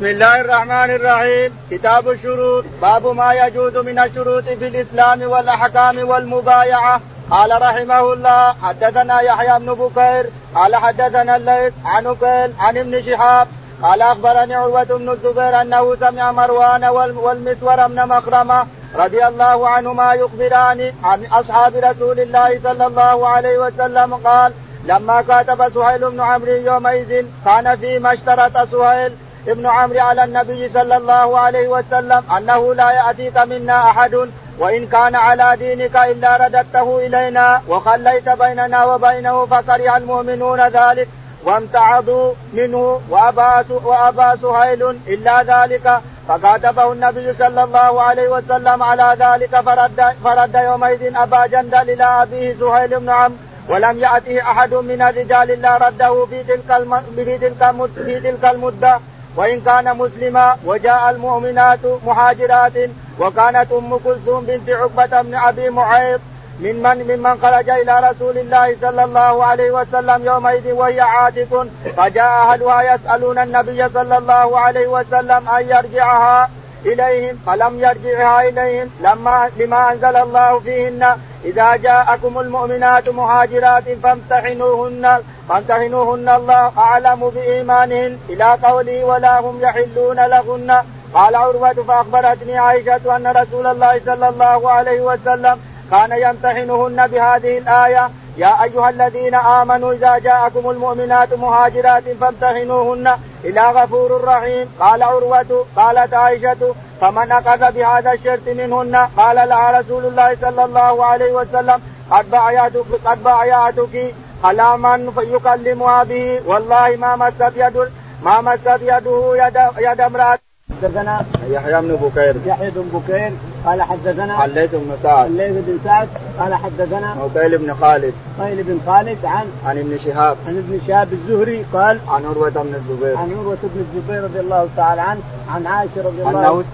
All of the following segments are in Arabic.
بسم الله الرحمن الرحيم. كتاب الشروط. باب ما يجوز من الشروط في الإسلام والأحكام والمبايعة. قال رحمه الله حدثنا يحيى بن بكير قال حدثنا الليث عن أكيل عن ابن شهاب قال أخبرني عروة بن الزبير أنه سمع مروان والمسور بن مخرمة رضي الله عنهما يخبران عن أصحاب رسول الله صلى الله عليه وسلم قال لما كاتب سهيل بن عمرو يومئذ كان فيما اشترط سهيل ابن عمرو على النبي صلى الله عليه وسلم أنه لا يأتيك منا أحد وإن كان على دينك إلا رددته إلينا وخليت بيننا وبينه فكره المؤمنون ذلك وامتعضوا منه وابى وابى سهيل إلا ذلك فكاتبه النبي صلى الله عليه وسلم على ذلك فرد فرد يومئذ أبا جندل إلى أبيه سهيل بن عمرو ولم يأته أحد من الرجال إلا رده في تلك. في تلك في تلك المدة وإن كان مسلما وجاء المؤمنات مهاجرات وكانت أم كلثوم بنت عقبة بن أبي معيط من من ممن خرج إلى رسول الله صلى الله عليه وسلم يومئذ وهي عاتق فجاء أهلها يسألون النبي صلى الله عليه وسلم أن يرجعها. إليهم فلم يرجعها إليهم. لما لما أنزل الله فيهن إذا جاءكم المؤمنات مهاجرات فامتحنوهن فامتحنوهن الله أعلم بإيمانهن. إلى قوله ولا هم يحلون لهن. قال عروة فأخبرتني عائشة أن رسول الله صلى الله عليه وسلم كان يمتحنهن بهذه الآية يا أيها الذين آمنوا إذا جاءكم المؤمنات مهاجرات فامتحنوهن إلى غفور رحيم. قال عروة قالت عائشة فمن أخذ بهذا الشرط منهن قال لها رسول الله صلى الله عليه وسلم قد بايعتك قد بايعتك على من يكلمها به. والله ما مست يد ما مست يده يد يد امرأة. حدثنا يحيى بن بكير. يحيى بن بكير. قال حدثنا الليث بن سعد. الليث بن سعد. قال حدثنا عقيل بن خالد. عقيل بن خالد عن عن ابن شهاب. عن ابن شهاب الزهري قال عن عروة بن الزبير. عن عروة بن الزبير رضي الله تعالى عنه عن عائشة رضي الله أنه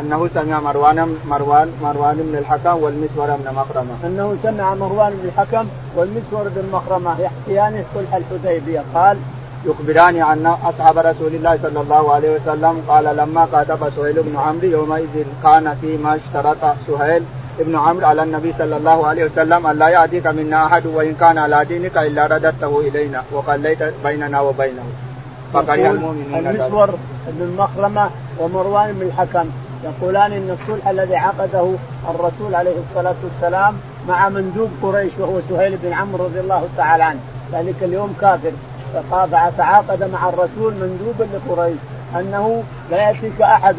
أنه سمع مروان مروان مروان بن الحكم والمسور بن مخرمة. أنه سمع مروان بن الحكم والمسور بن مخرمة يحكيان صلح الحديبية قال يخبران عن أصحاب رسول الله صلى الله عليه وسلم. قال لما كاتب سهيل بن عمرو يومئذ كان فيما اشترط سهيل ابن عمرو على النبي صلى الله عليه وسلم أن لا يأتيك منا أحد وإن كان على دينك إلا رددته إلينا وخليت بيننا وبينه. فكره المؤمنين المسور بن مخرمه ومروان بن الحكم يقولان إن الصلح الذي عقده الرسول عليه الصلاة والسلام مع مندوب قريش وهو سهيل بن عمرو رضي الله تعالى عنه. ذلك اليوم كافر. فتعاقد مع الرسول مندوبا لقريش أنه لا يأتيك أحد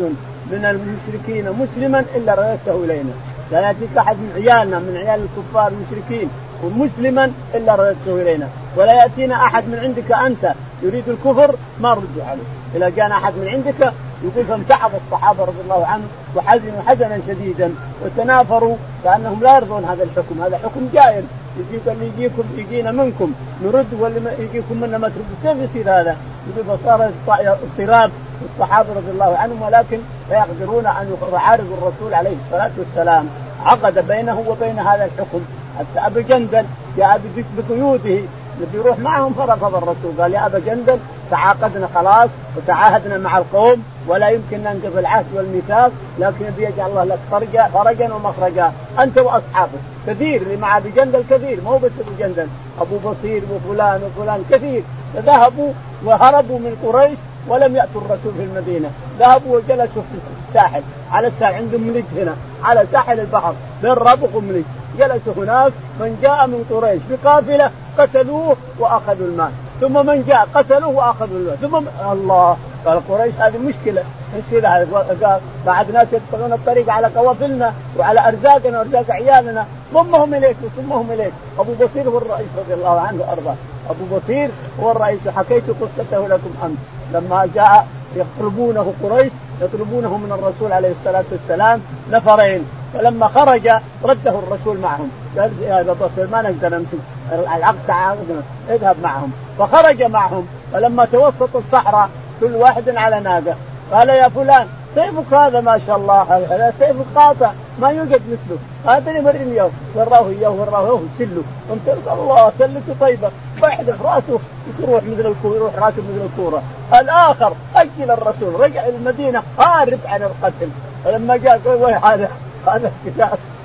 من المشركين مسلما إلا رددته إلينا. لا يأتيك أحد من عيالنا من عيال الكفار المشركين ومسلما إلا رددته إلينا. ولا يأتينا أحد من عندك أنت. يريد الكفر؟ ما رد عليه. إذا جاءنا أحد من عندك يقول فامتعض الصحابة رضي الله عنهم وحزنوا حزنا شديدا وتنافروا كانهم لا يرضون هذا الحكم. هذا حكم جائر. يجيك اللي يجيكم يجينا منكم. نرد واللي يجيكم منا ما ترد كيف يصير هذا؟ يقول فصار اضطراب الصحابة رضي الله عنهم ولكن لا يقدرون أن يعارضوا الرسول عليه الصلاة والسلام. عقد بينه وبين هذا الحكم. حتى ابي جندل جاء بقيوده نبي يروح معهم فرفض الرسول. قال يا أبا جندل تعاقدنا خلاص وتعاهدنا مع القوم ولا يمكن ننقض العهد والميثاق لكن بيجعل الله لك فرجا فرجا ومخرجا. أنت وأصحابك. كثير اللي مع ابي جندل كثير مو بس أبو جندل أبو بصير وفلان وفلان كثير. ذهبوا وهربوا من قريش ولم يأتوا الرسول في المدينة. ذهبوا وجلسوا في الساحل. على الساحل عندهم ملك هنا. على ساحل البحر. بين رابق وملك. جلسوا هناك من جاء من قريش بقافلة قتلوه وأخذوا المال. ثم من جاء قتلوه واخذوا المال ثم الله. قال قريش هذه مشكلة. مشكلة هذه بعد ناس يدخلون الطريق على قوافلنا وعلى أرزاقنا وأرزاق عيالنا. ضمهم إليك وضمهم إليك. أبو بصير هو الرئيس رضي الله عنه وارضاه أبو بصير هو الرئيس. حكيت قصته لكم أمس. لما جاء يطلبونه قريش يطلبونه من الرسول عليه الصلاة والسلام نفرين. فلما خرج رده الرسول معهم. قال يا ابا بصير ما نقدر نمسك العقد تعاقدنا اذهب معهم. فخرج معهم. فلما توسط الصحراء كل واحد على ناقة. قال يا فلان سيفك هذا ما شاء الله. هذا سيفك قاطع. ما يوجد مثله. هذا اللي مرني اياه وراه اياه وراه اياه سله قلت الله سلته طيبة. فيحذف رأسه يروح مثل الكوره يروح رأسه مثل الكورة. الآخر أجل الرسول رجع إلى المدينة هارب عن القتل. فلما جاء قال هذا هذا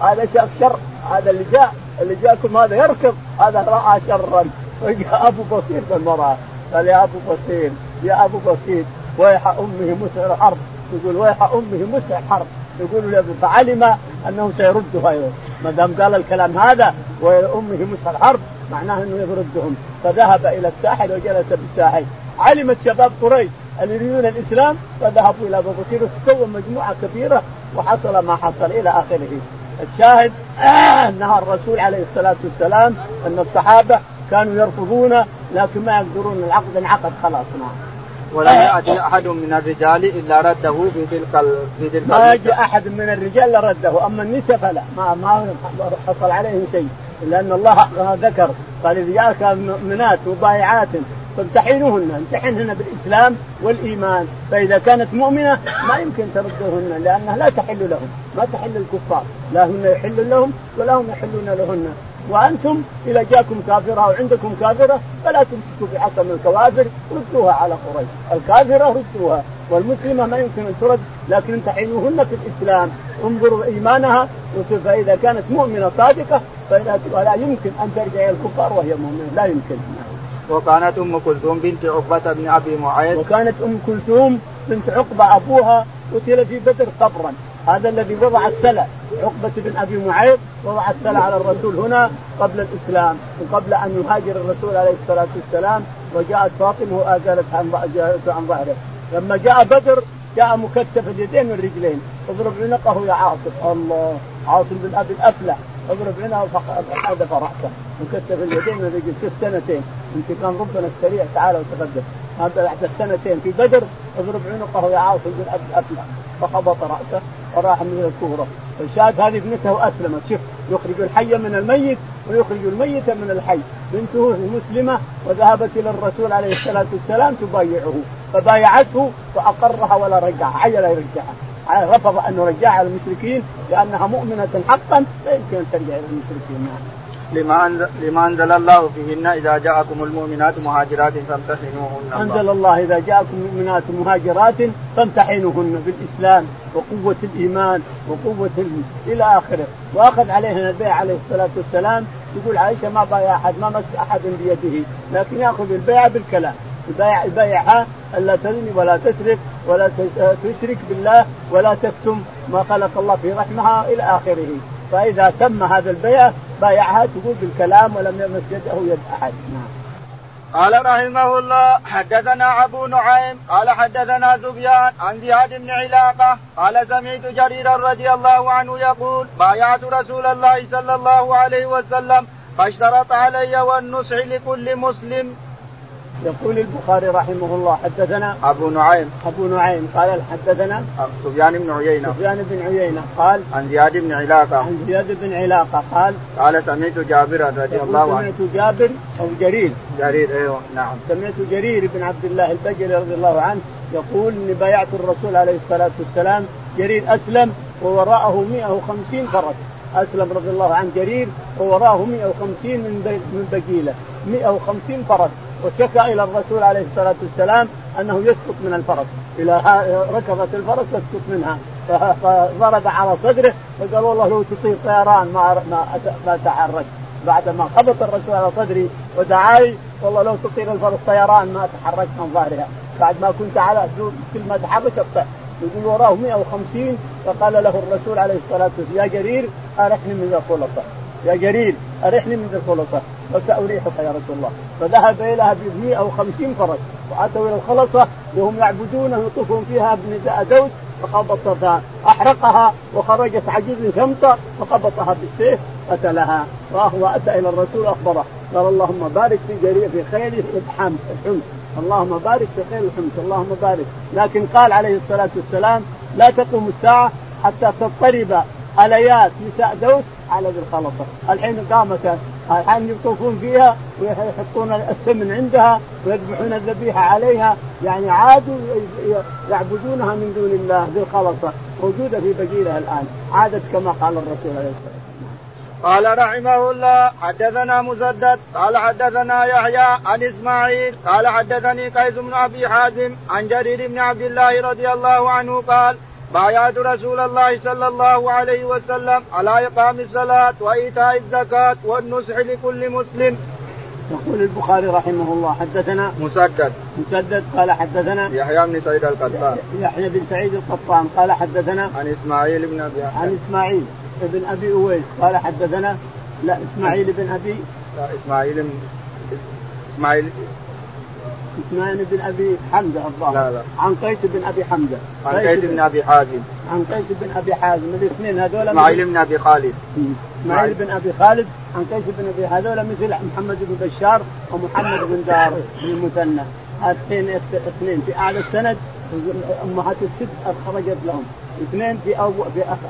هذا شاف شر هذا اللي جاء اللي جاكم هذا يركض هذا رأى شرا. فجاء أبو بصير بالمرأة. قال يا أبو بصير يا أبو بصير ويح أمه مسع الحرب. يقول ويح أمه مسع الحرب. يقول له فعلم أنه سيردها. أيضا ما دام قال الكلام هذا وامه مسع الحرب معناه أنه يردهم. فذهب إلى الساحل وجلس بالساحل علمت شباب قريش. اللي يريدون الإسلام فذهبوا إلى أبو بكر وتكون مجموعة كبيرة وحصل ما حصل إلى آخره. الشاهد آه نهى الرسول عليه الصلاة والسلام أن الصحابة كانوا يرفضون لكن ما يقدرون العقد انعقد خلاص نعم ولم يأتي أحد من الرجال إلا رده في تلك في تلك ما يجي أحد من الرجال لرده أما النساء فلا. ما ما حصل عليهم شيء لأن الله ذكر قال اذا جاءك مؤمنات وبائعات فامتحنوهن. امتحنهن بالإسلام والإيمان. فإذا كانت مؤمنة ما يمكن تردهن لأنها لا تحل لهم. ما تحل الكفار. لا هن يحل لهم ولا هم يحلون لهن. وأنتم إذا جاكم كافرة أو عندكم كافرة فلا تمسكوا بعصا من الكوافر ردوها على قريش، الكافرة ردوها. والمسلمة ما يمكن أن ترد لكن امتحنوهن في الإسلام. انظروا إيمانها. فإذا كانت مؤمنة صادقة فلا يمكن أن ترجع إلى الكفار وهي مؤمنة. لا يمكن. وكانت أم كلثوم بنت عقبة بن أبي معيط. وكانت أم كلثوم بنت عقبة أبوها قتل في بدر قبرا. هذا الذي وضع السلع. عقبة بن أبي معيط وضع السلع على الرسول هنا قبل الإسلام وقبل أن يهاجر الرسول عليه الصلاة والسلام وجاءت فاطمة وآزالت عن ظهره. لما جاء بدر جاء مكتف اليدين والرجلين. اضرب عنقه يا عاصم الله. عاصم بن أبي الأفلح. اضرب عنقه فحذف راسه مكتف اليدين والرجل ست سنتين. كان ربنا السريع تعالى وتقدم. هذا بعد سنتين في بدر اضرب عنقه يا عاصم بن الافلح فخبط رأسه وراح من الكوره. فشاهد هذه ابنته أسلمت. شوف يخرج الحي من الميت ويخرج الميت من الحي. بنته مسلمة وذهبت إلى الرسول عليه الصلاة والسلام تبايعه. فبايعته فأقرها ولا رجعها عيل يرجعها. رفض أن يرجعها المشركين لأنها مؤمنة حقا لا يمكن أن ترجع إلى المشركين. لما انزل لما أنزل الله فيهن إذا جاءكم المؤمنات مهاجرات فامتحنوهن. أنزل الله إذا جاءكم المؤمنات مهاجرات فامتحنوهن بالاسلام وقوة الإيمان وقوة إلى آخره. وأخذ عليهن البيع عليه الصلاة والسلام. يقول عائشة ما بايع أحد ما مس أحد بيده. لكن يأخذ البيع بالكلام. يبايع يبايعها ألا تزني ولا تسرق ولا تشرك بالله ولا تكتم ما خلق الله في رحمها إلى آخره. فإذا تم هذا البيع بايعها تقول بالكلام ولم يمس يده يد أحد نعم. قال رحمه الله حدثنا أبو نعيم قال حدثنا سفيان عن زياد بن علاقة قال سمعت جريرا رضي الله عنه يقول بايعت رسول الله صلى الله عليه وسلم فاشترط علي والنصح لكل مسلم يقول البخاري رحمه الله حدثنا أبو نعيم. أبو نعيم قال حدثنا سفيان بن عيينة. سفيان بن عيينة قال عن زياد بن علاقة. عن زياد بن علاقة قال قال سمعت جابر رضي الله عنه. سمعت جابر أو جرير. جرير أيوه نعم. سمعت جرير بن عبد الله البجلي رضي الله عنه يقول إني بايعت الرسول عليه الصلاة والسلام جرير أسلم ووراءه 150 فرس أسلم رضي الله عنه جرير ووراءه 150 من من بقيلة. 150 فرس وشكى إلى الرسول عليه الصلاة والسلام أنه يسقط من الفرس. إلى ركضت الفرس تسقط منها. فضرب على صدره فقال والله لو تطير طيران ما ما ما تحرك بعد ما خبط الرسول على صدري ودعاي والله لو تطير الفرس طيران ما تحركت من ظهرها بعد ما كنت على كل ما تحركت يقول وراه 150 فقال له الرسول عليه الصلاة والسلام يا جرير أرحني من الخلطة. يا جرير أرحني من الخلطه فسأريحك يا رسول الله. فذهب إليها ب 150 فرس وأتوا إلى الخلصة وهم يعبدونه يطوفون فيها ابن دوس فخبط أحرقها وخرجت عجوز شمطة فخبطها بالسيف قتلها. وأتى إلى الرسول أخبره. قال اللهم بارك في جرير في خير الحمد اللهم بارك في خير الحمد اللهم بارك. لكن قال عليه الصلاة والسلام لا تقوم الساعة حتى تضطرب أليات نساء دوس على ذي الخلصه الحين قامت الحين يطوفون فيها ويحطون السمن عندها ويذبحون الذبيحة عليها. يعني عادوا يعبدونها من دون الله ذي الخلصه موجودة في بجيره الآن عادت كما قال الرسول عليه الصلاة قال رحمه الله حدثنا مسدد قال حدثنا يحيى عن إسماعيل قال حدثني قيس بن أبي حازم عن جرير بن عبد الله رضي الله عنه قال بايعت رسول الله صلى الله عليه وسلم على إقام الصلاة وإيتاء الزكاة والنصح لكل مسلم. يقول البخاري رحمه الله حدثنا مسدد. مسدد قال حدثنا يحيى بن سعيد القطان. يحيى بن سعيد القطان قال حدثنا عن إسماعيل بن أبي عن إسماعيل بن أبي أويس قال حدثنا لا إسماعيل بن أبي لا إسماعيل إسماعيل اسماعيل بن أبي حمزة الظاهر. لا لا. عن قيس بن أبي حمزة. عن قيس بن أبي حازم عن قيس بن أبي حازم الاثنين هذول إسماعيل بن أبي خالد. إسماعيل بن أبي خالد عن قيس بن ابي هذول مثل محمد بن بشار ومحمد بن دار بن المثنى. اثنين اثنين في أعلى السند أمهات الست خرجت لهم. اثنين في أول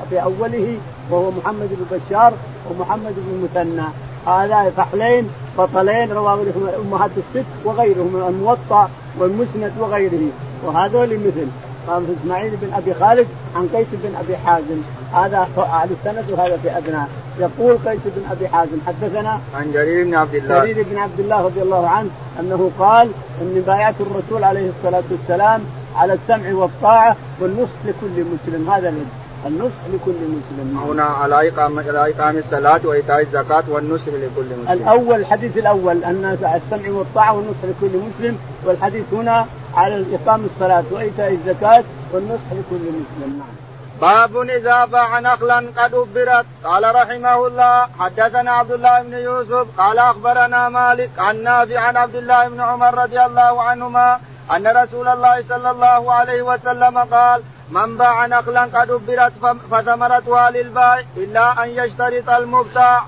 في أوله وهو محمد بن بشار ومحمد بن المثنى. هذا فحلين بطلين رواه أمهات الست وغيرهم الموطأ والمسند وغيره. وهذول مثل قال إسماعيل بن أبي خالد عن قيس بن أبي حازم. هذا اعلى السند وهذا في ادناه يقول قيس بن أبي حازم حدثنا عن جرير بن عبد الله. جرير بن عبد الله رضي الله عنه أنه قال اني بايعت الرسول عليه الصلاة والسلام على السمع والطاعة والنصح لكل مسلم. هذا النصح لكل مسلم. هنا على إقام على إقام الصلاة وإيتاء الزكاة والنصح لكل مسلم. الأول الحديث الأول أن السمع والطاعة والنصح لكل مسلم والحديث هنا على إقام الصلاة وإيتاء الزكاة والنصح لكل مسلم. نعم باب إذا باع نخلا قد أبرت. قال رحمه الله حدثنا عبد الله بن يوسف قال أخبرنا مالك عن نافع عن عبد الله بن عمر رضي الله عنهما أن رسول الله صلى الله عليه وسلم قال من باع نخلا قد أبرت فثمرتها للبائع إلا أن يشترط المبتاع.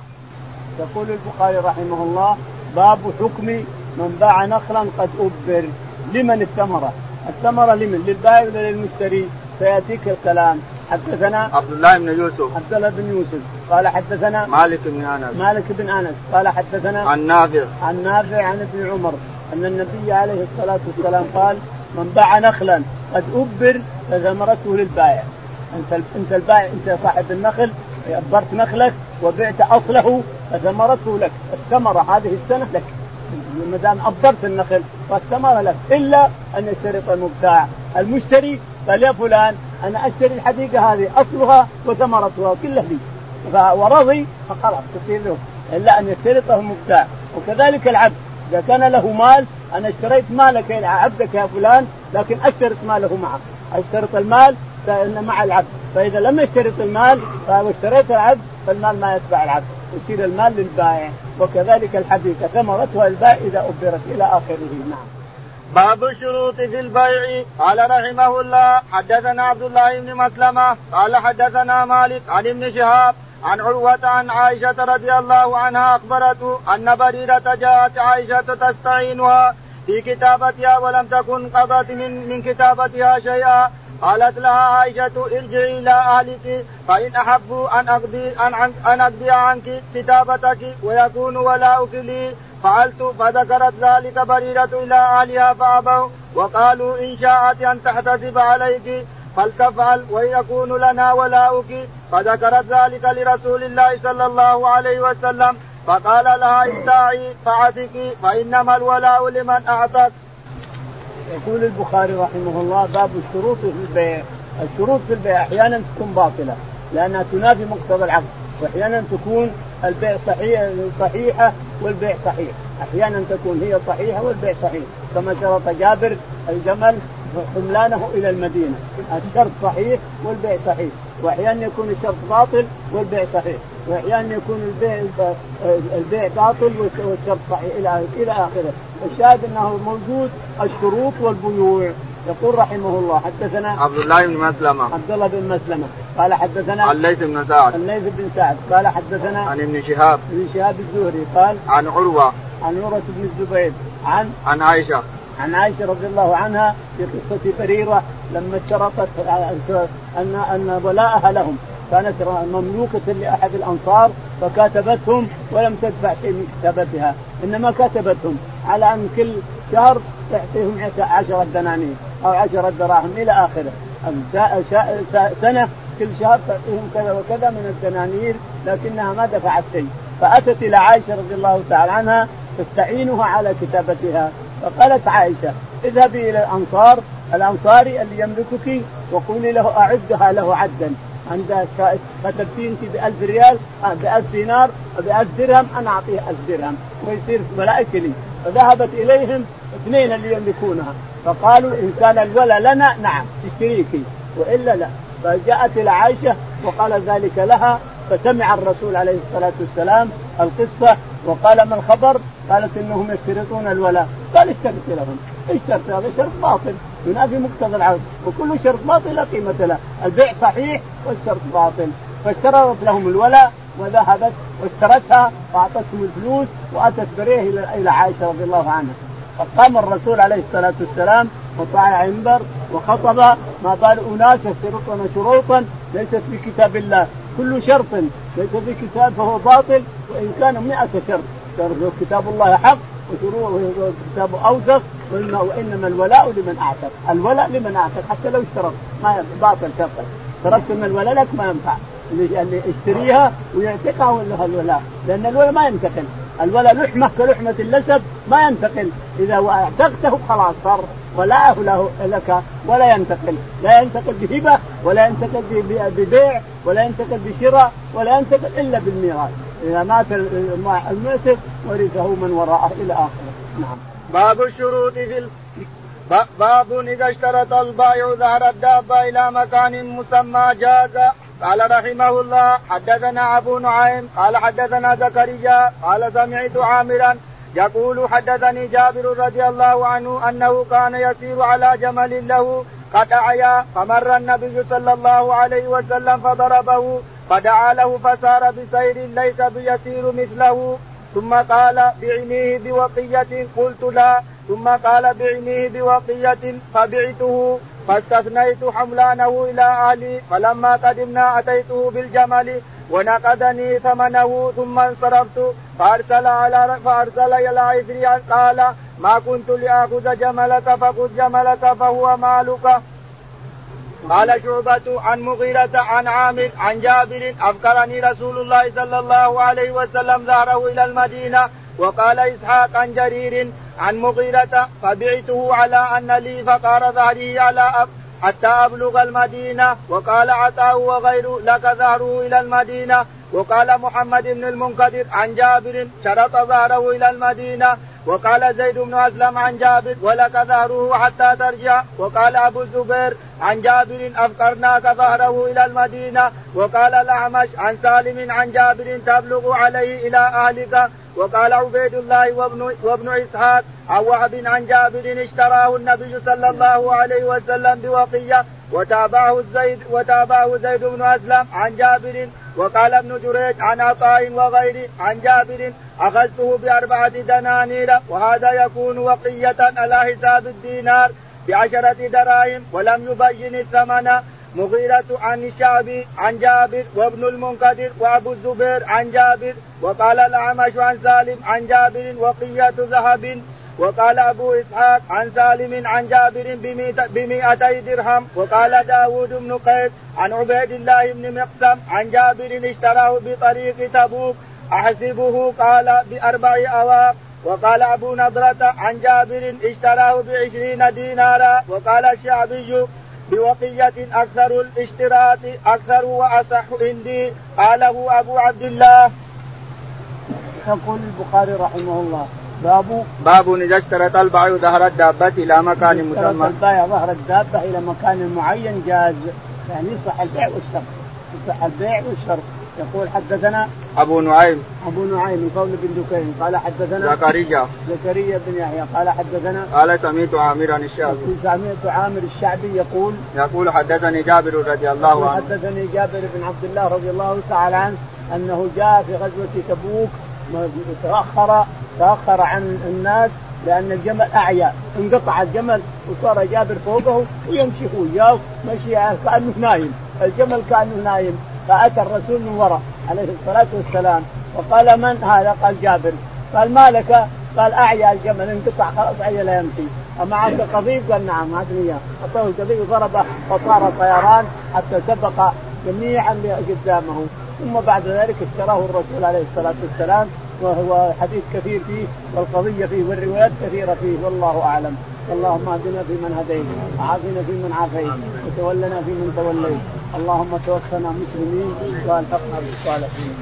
يقول البخاري رحمه الله باب حكم من باع نخلا قد أبر لمن الثمرة؟ الثمرة لمن؟ للبائع ولا للمشتري؟ سيأتيك الكلام حدثنا عبد الله بن يوسف عبد الله بن يوسف قال حدثنا مالك بن أنس مالك بن أنس قال حدثنا عن نافع عن نافع عن ابن عمر أن النبي عليه الصلاة والسلام قال من باع نخلا قد أبر فثمرته للبائع. أنت أنت البائع أنت صاحب النخل أبرت نخلك وبعت أصله فثمرته لك الثمره هذه السنة لك. ما دام أبرت النخل فالثمره لك إلا أن يشترط المبتاع. المشتري قال يا فلان أنا أشتري الحديقة هذه أصلها وثمرتها كلها لي. ورضي فخلاص تصير له. إلا أن يشترطه المبتاع وكذلك العبد إذا كان له مال أنا اشتريت مالك يا عبدك يا فلان لكن أشترط ماله معك أشترط المال مع العبد. فإذا لم يشترط المال واشتريت العبد فالمال ما يتبع العبد. يصير المال للبائع. وكذلك الحديقه ثمرتها البائع إذا أبرت إلى آخره. نعم. باب الشروط في البيع. قال رحمه الله حدثنا عبد الله بن مسلمة قال حدثنا مالك عن ابن شهاب عن عروة عن عائشة رضي الله عنها أخبرته أن بريرة جاءت عائشة تستعينها في كتابتها ولم تكن قضت من من كتابتها شيئا. قالت لها عائشة ارجعي إلى أهلك فإن أحبوا أن أقضي أن أن أقضي عنك كتابتك ويكون ولاؤك لي. فعلت فذكرت ذلك بريرة إلى أهلها فأبوا وقالوا إن شاءت أن تحتسب عليك. فلتفعل ويكون لنا ولاؤك فذكرت ذلك لرسول الله صلى الله عليه وسلم فقال لها ابتاعي فعتك فإنما الولاء لمن أعتق. يقول البخاري رحمه الله باب الشروط في البيع، الشروط في البيع أحيانا تكون باطلة لأنها تنافي مقتضى العقد وأحيانا تكون البيع صحيح صحيحة والبيع صحيح. أحيانا تكون هي صحيحة والبيع صحيح. كما شرط جابر الجمل حملانه إلى المدينة. الشرط صحيح والبيع صحيح. وأحيانا يكون الشرط باطل والبيع صحيح. وأحيانا يكون البيع البيع باطل والشرط صحيح إلى إلى آخره. الشاهد أنه موجود الشروط والبيوع. يقول رحمه الله حدثنا عبد الله بن مسلمة. عبد الله بن مسلمة. قال حدثنا عن ليث بن سعد. الليث بن سعد. قال حدثنا عن ابن شهاب. ابن شهاب الزهري قال عن عروة. عن عروة بن الزبير. عن عن عائشة. عن عائشة رضي الله عنها في قصة بريرة لما اشترطت ان أن ولاءها لهم. كانت مملوكة لأحد الأنصار فكاتبتهم ولم تدفع شيء من كتابتها إنما كتبتهم على أن كل شهر تعطيهم عشرة دنانير أو عشرة دراهم إلى آخره. سنة كل شهر تعطيهم كذا وكذا من الدنانير لكنها ما دفعت شيء. فأتت إلى عائشة رضي الله تعالى عنها تستعينها على كتابتها. فقالت عائشة اذهبي إلى الأنصار الأنصاري اللي يملكك وقولي له أعدها له عدا. أنت ب 1000 ريال ب 1000 دينار ب 1000 درهم أنا أعطيه 1000 درهم. ويصير ملائكة لي. فذهبت إليهم اثنين اللي يملكونها. فقالوا إن كان الولى لنا نعم تشتريكي وإلا لا. فجاءت إلى عائشة وقال ذلك لها فسمع الرسول عليه الصلاة والسلام القصة وقال ما الخبر؟ قالت إنهم يشترطون الولاء. قال اشترط لهم؟ اشترط هذا؟ شرط باطل؟ ينافي مقتضى العقد وكل شرط باطل لا قيمة له. البيع صحيح والشرط باطل. فاشترطت لهم الولاء وذهبت واشترتها وأعطتهم الفلوس وأتت بريه إلى عائشة رضي الله عنها. فقام الرسول عليه الصلاة والسلام وطلع المنبر وخطب ما بال أناس يشترطون شروطا ليست في كتاب الله. كل شرط ليس في كتاب فهو باطل. وإن كان مئة شرط كتاب الله حق وشروط كتاب أوثق وإنما الولاء لمن أعتق، الولاء لمن أعتق حتى لو اشترط. ما باطل شرطك، اشترطت إن الولاء لك ما ينفع، اللي يشتريها ويعتقها ولا الولاء، لأن الولاء ما ينتقل، الولاء لحمة كلحمة اللسب ما ينتقل، إذا أعتقته خلاص صار ولاءه له لك ولا ينتقل، لا ينتقل بهبة ولا ينتقل ببيع ولا ينتقل بشراء ولا ينتقل إلا بالميراث، إذا مات المعتق ورثه من وراءه إلى آخره، نعم. باب الشروط في ال... باب إذا اشترط البائع ظهر الدابة إلى مكان مسمى جاز قال رحمه الله حدثنا أبو نعيم قال حدثنا زكريا قال سمعت عامرا يقول حدثني جابر رضي الله عنه أنه كان يسير على جمل له قد فمر النبي صلى الله عليه وسلم فضربه فدعا له فسار بسير ليس بيسير مثله ثم قال بعنيه بوقية قلت لا ثم قال بعنيه بوقية فبعته فاستثنيت حملانه إلى أهلي فلما قدمنا أتيته بالجمل ونقدني ثمنه ثم انصرفت فأرسل على فأرسل إلى عفري قال ما كنت لآخذ جملك فخذ جملك فهو مالك. قال شعبة عن مغيرة عن عامر عن جابر أفكرني رسول الله صلى الله عليه وسلم ظهره إلى المدينة وقال إسحاق عن جرير عن مغيرة فبعته على أن لي فقار ظهري على أب حتى أبلغ المدينة وقال عطاء وغيره لك ظهره إلى المدينة وقال محمد بن المنكدر عن جابر شرط ظهره إلى المدينة وقال زيد بن أسلم عن جابر ولك ظهره حتى ترجع. وقال أبو الزبير عن جابر أفقرناك ظهره إلى المدينة. وقال الأعمش عن سالم عن جابر تبلغ عليه إلى أهلك. وقال عبيد الله وابن وابن إسحاق عن وهب عن جابر اشتراه النبي صلى الله عليه وسلم بوقية وتابعه زيد وتابعه زيد بن أسلم عن جابر وقال ابن جريج عن عطاء وغيره عن جابر أخذته بأربعة دنانير وهذا يكون وقية على حساب الدينار بعشرة دراهم ولم يبين الثمن مغيرة عن الشعبي عن جابر وابن المنكدر وأبو الزبير عن جابر وقال الأعمش عن سالم عن جابر وقية ذهب وقال أبو إسحاق عن سالم عن جابر بمئتي درهم وقال داود بن قيس عن عبيد الله بن مقسم عن جابر اشتراه بطريق تبوك أحسبه قال بأربع أواق. وقال أبو نضرة عن جابر اشتراه بعشرين دينارا. وقال الشعبي بوقية أكثر الاشتراط أكثر وأصح عندي. قاله أبو عبد الله. يقول البخاري رحمه الله. باب باب إذا اشترط البائع ظهر الدابة إلى مكان مسمى. البائع ظهر الدابة إلى مكان معين جاز. يعني يصح البيع والشرط. يصح البيع والشرط. يقول حدثنا أبو نعيم. أبو نعيم قول بن دكين. قال حدثنا زكريا. زكريا بن يحيى. قال حدثنا قال سمعت عامرا الشعبي. سمعت عامر الشعبي يقول يقول حدثني جابر رضي الله عنه. حدثني جابر بن عبد الله رضي الله تعالى عنه أنه جاء في غزوة تبوك تاخر تأخر عن الناس لأن الجمل أعيا. انقطع الجمل وصار جابر فوقه ويمشي وياه مشي كأنه نايم. الجمل كأنه نايم. فأتى الرسول من وراء عليه الصلاة والسلام وقال من هذا؟ قال جابر. قال ما لك؟ قال أعيا الجمل. انقطع خلاص أعيا لا يمشي. أمعك قضيب؟ قال نعم هاتني إياه. اعطاه القضيب وضربه وصار طيران حتى سبق جميعا قدامه ثم بعد ذلك اشتراه الرسول عليه الصلاة والسلام وهو حديث كثير فيه والقضية فيه والروايات كثيرة فيه والله أعلم. اللهم اهدنا فيمن هديت وعافنا فيمن عافيت وتولنا فيمن توليت. اللهم توفنا مسلمين وألحقنا بالصالحين.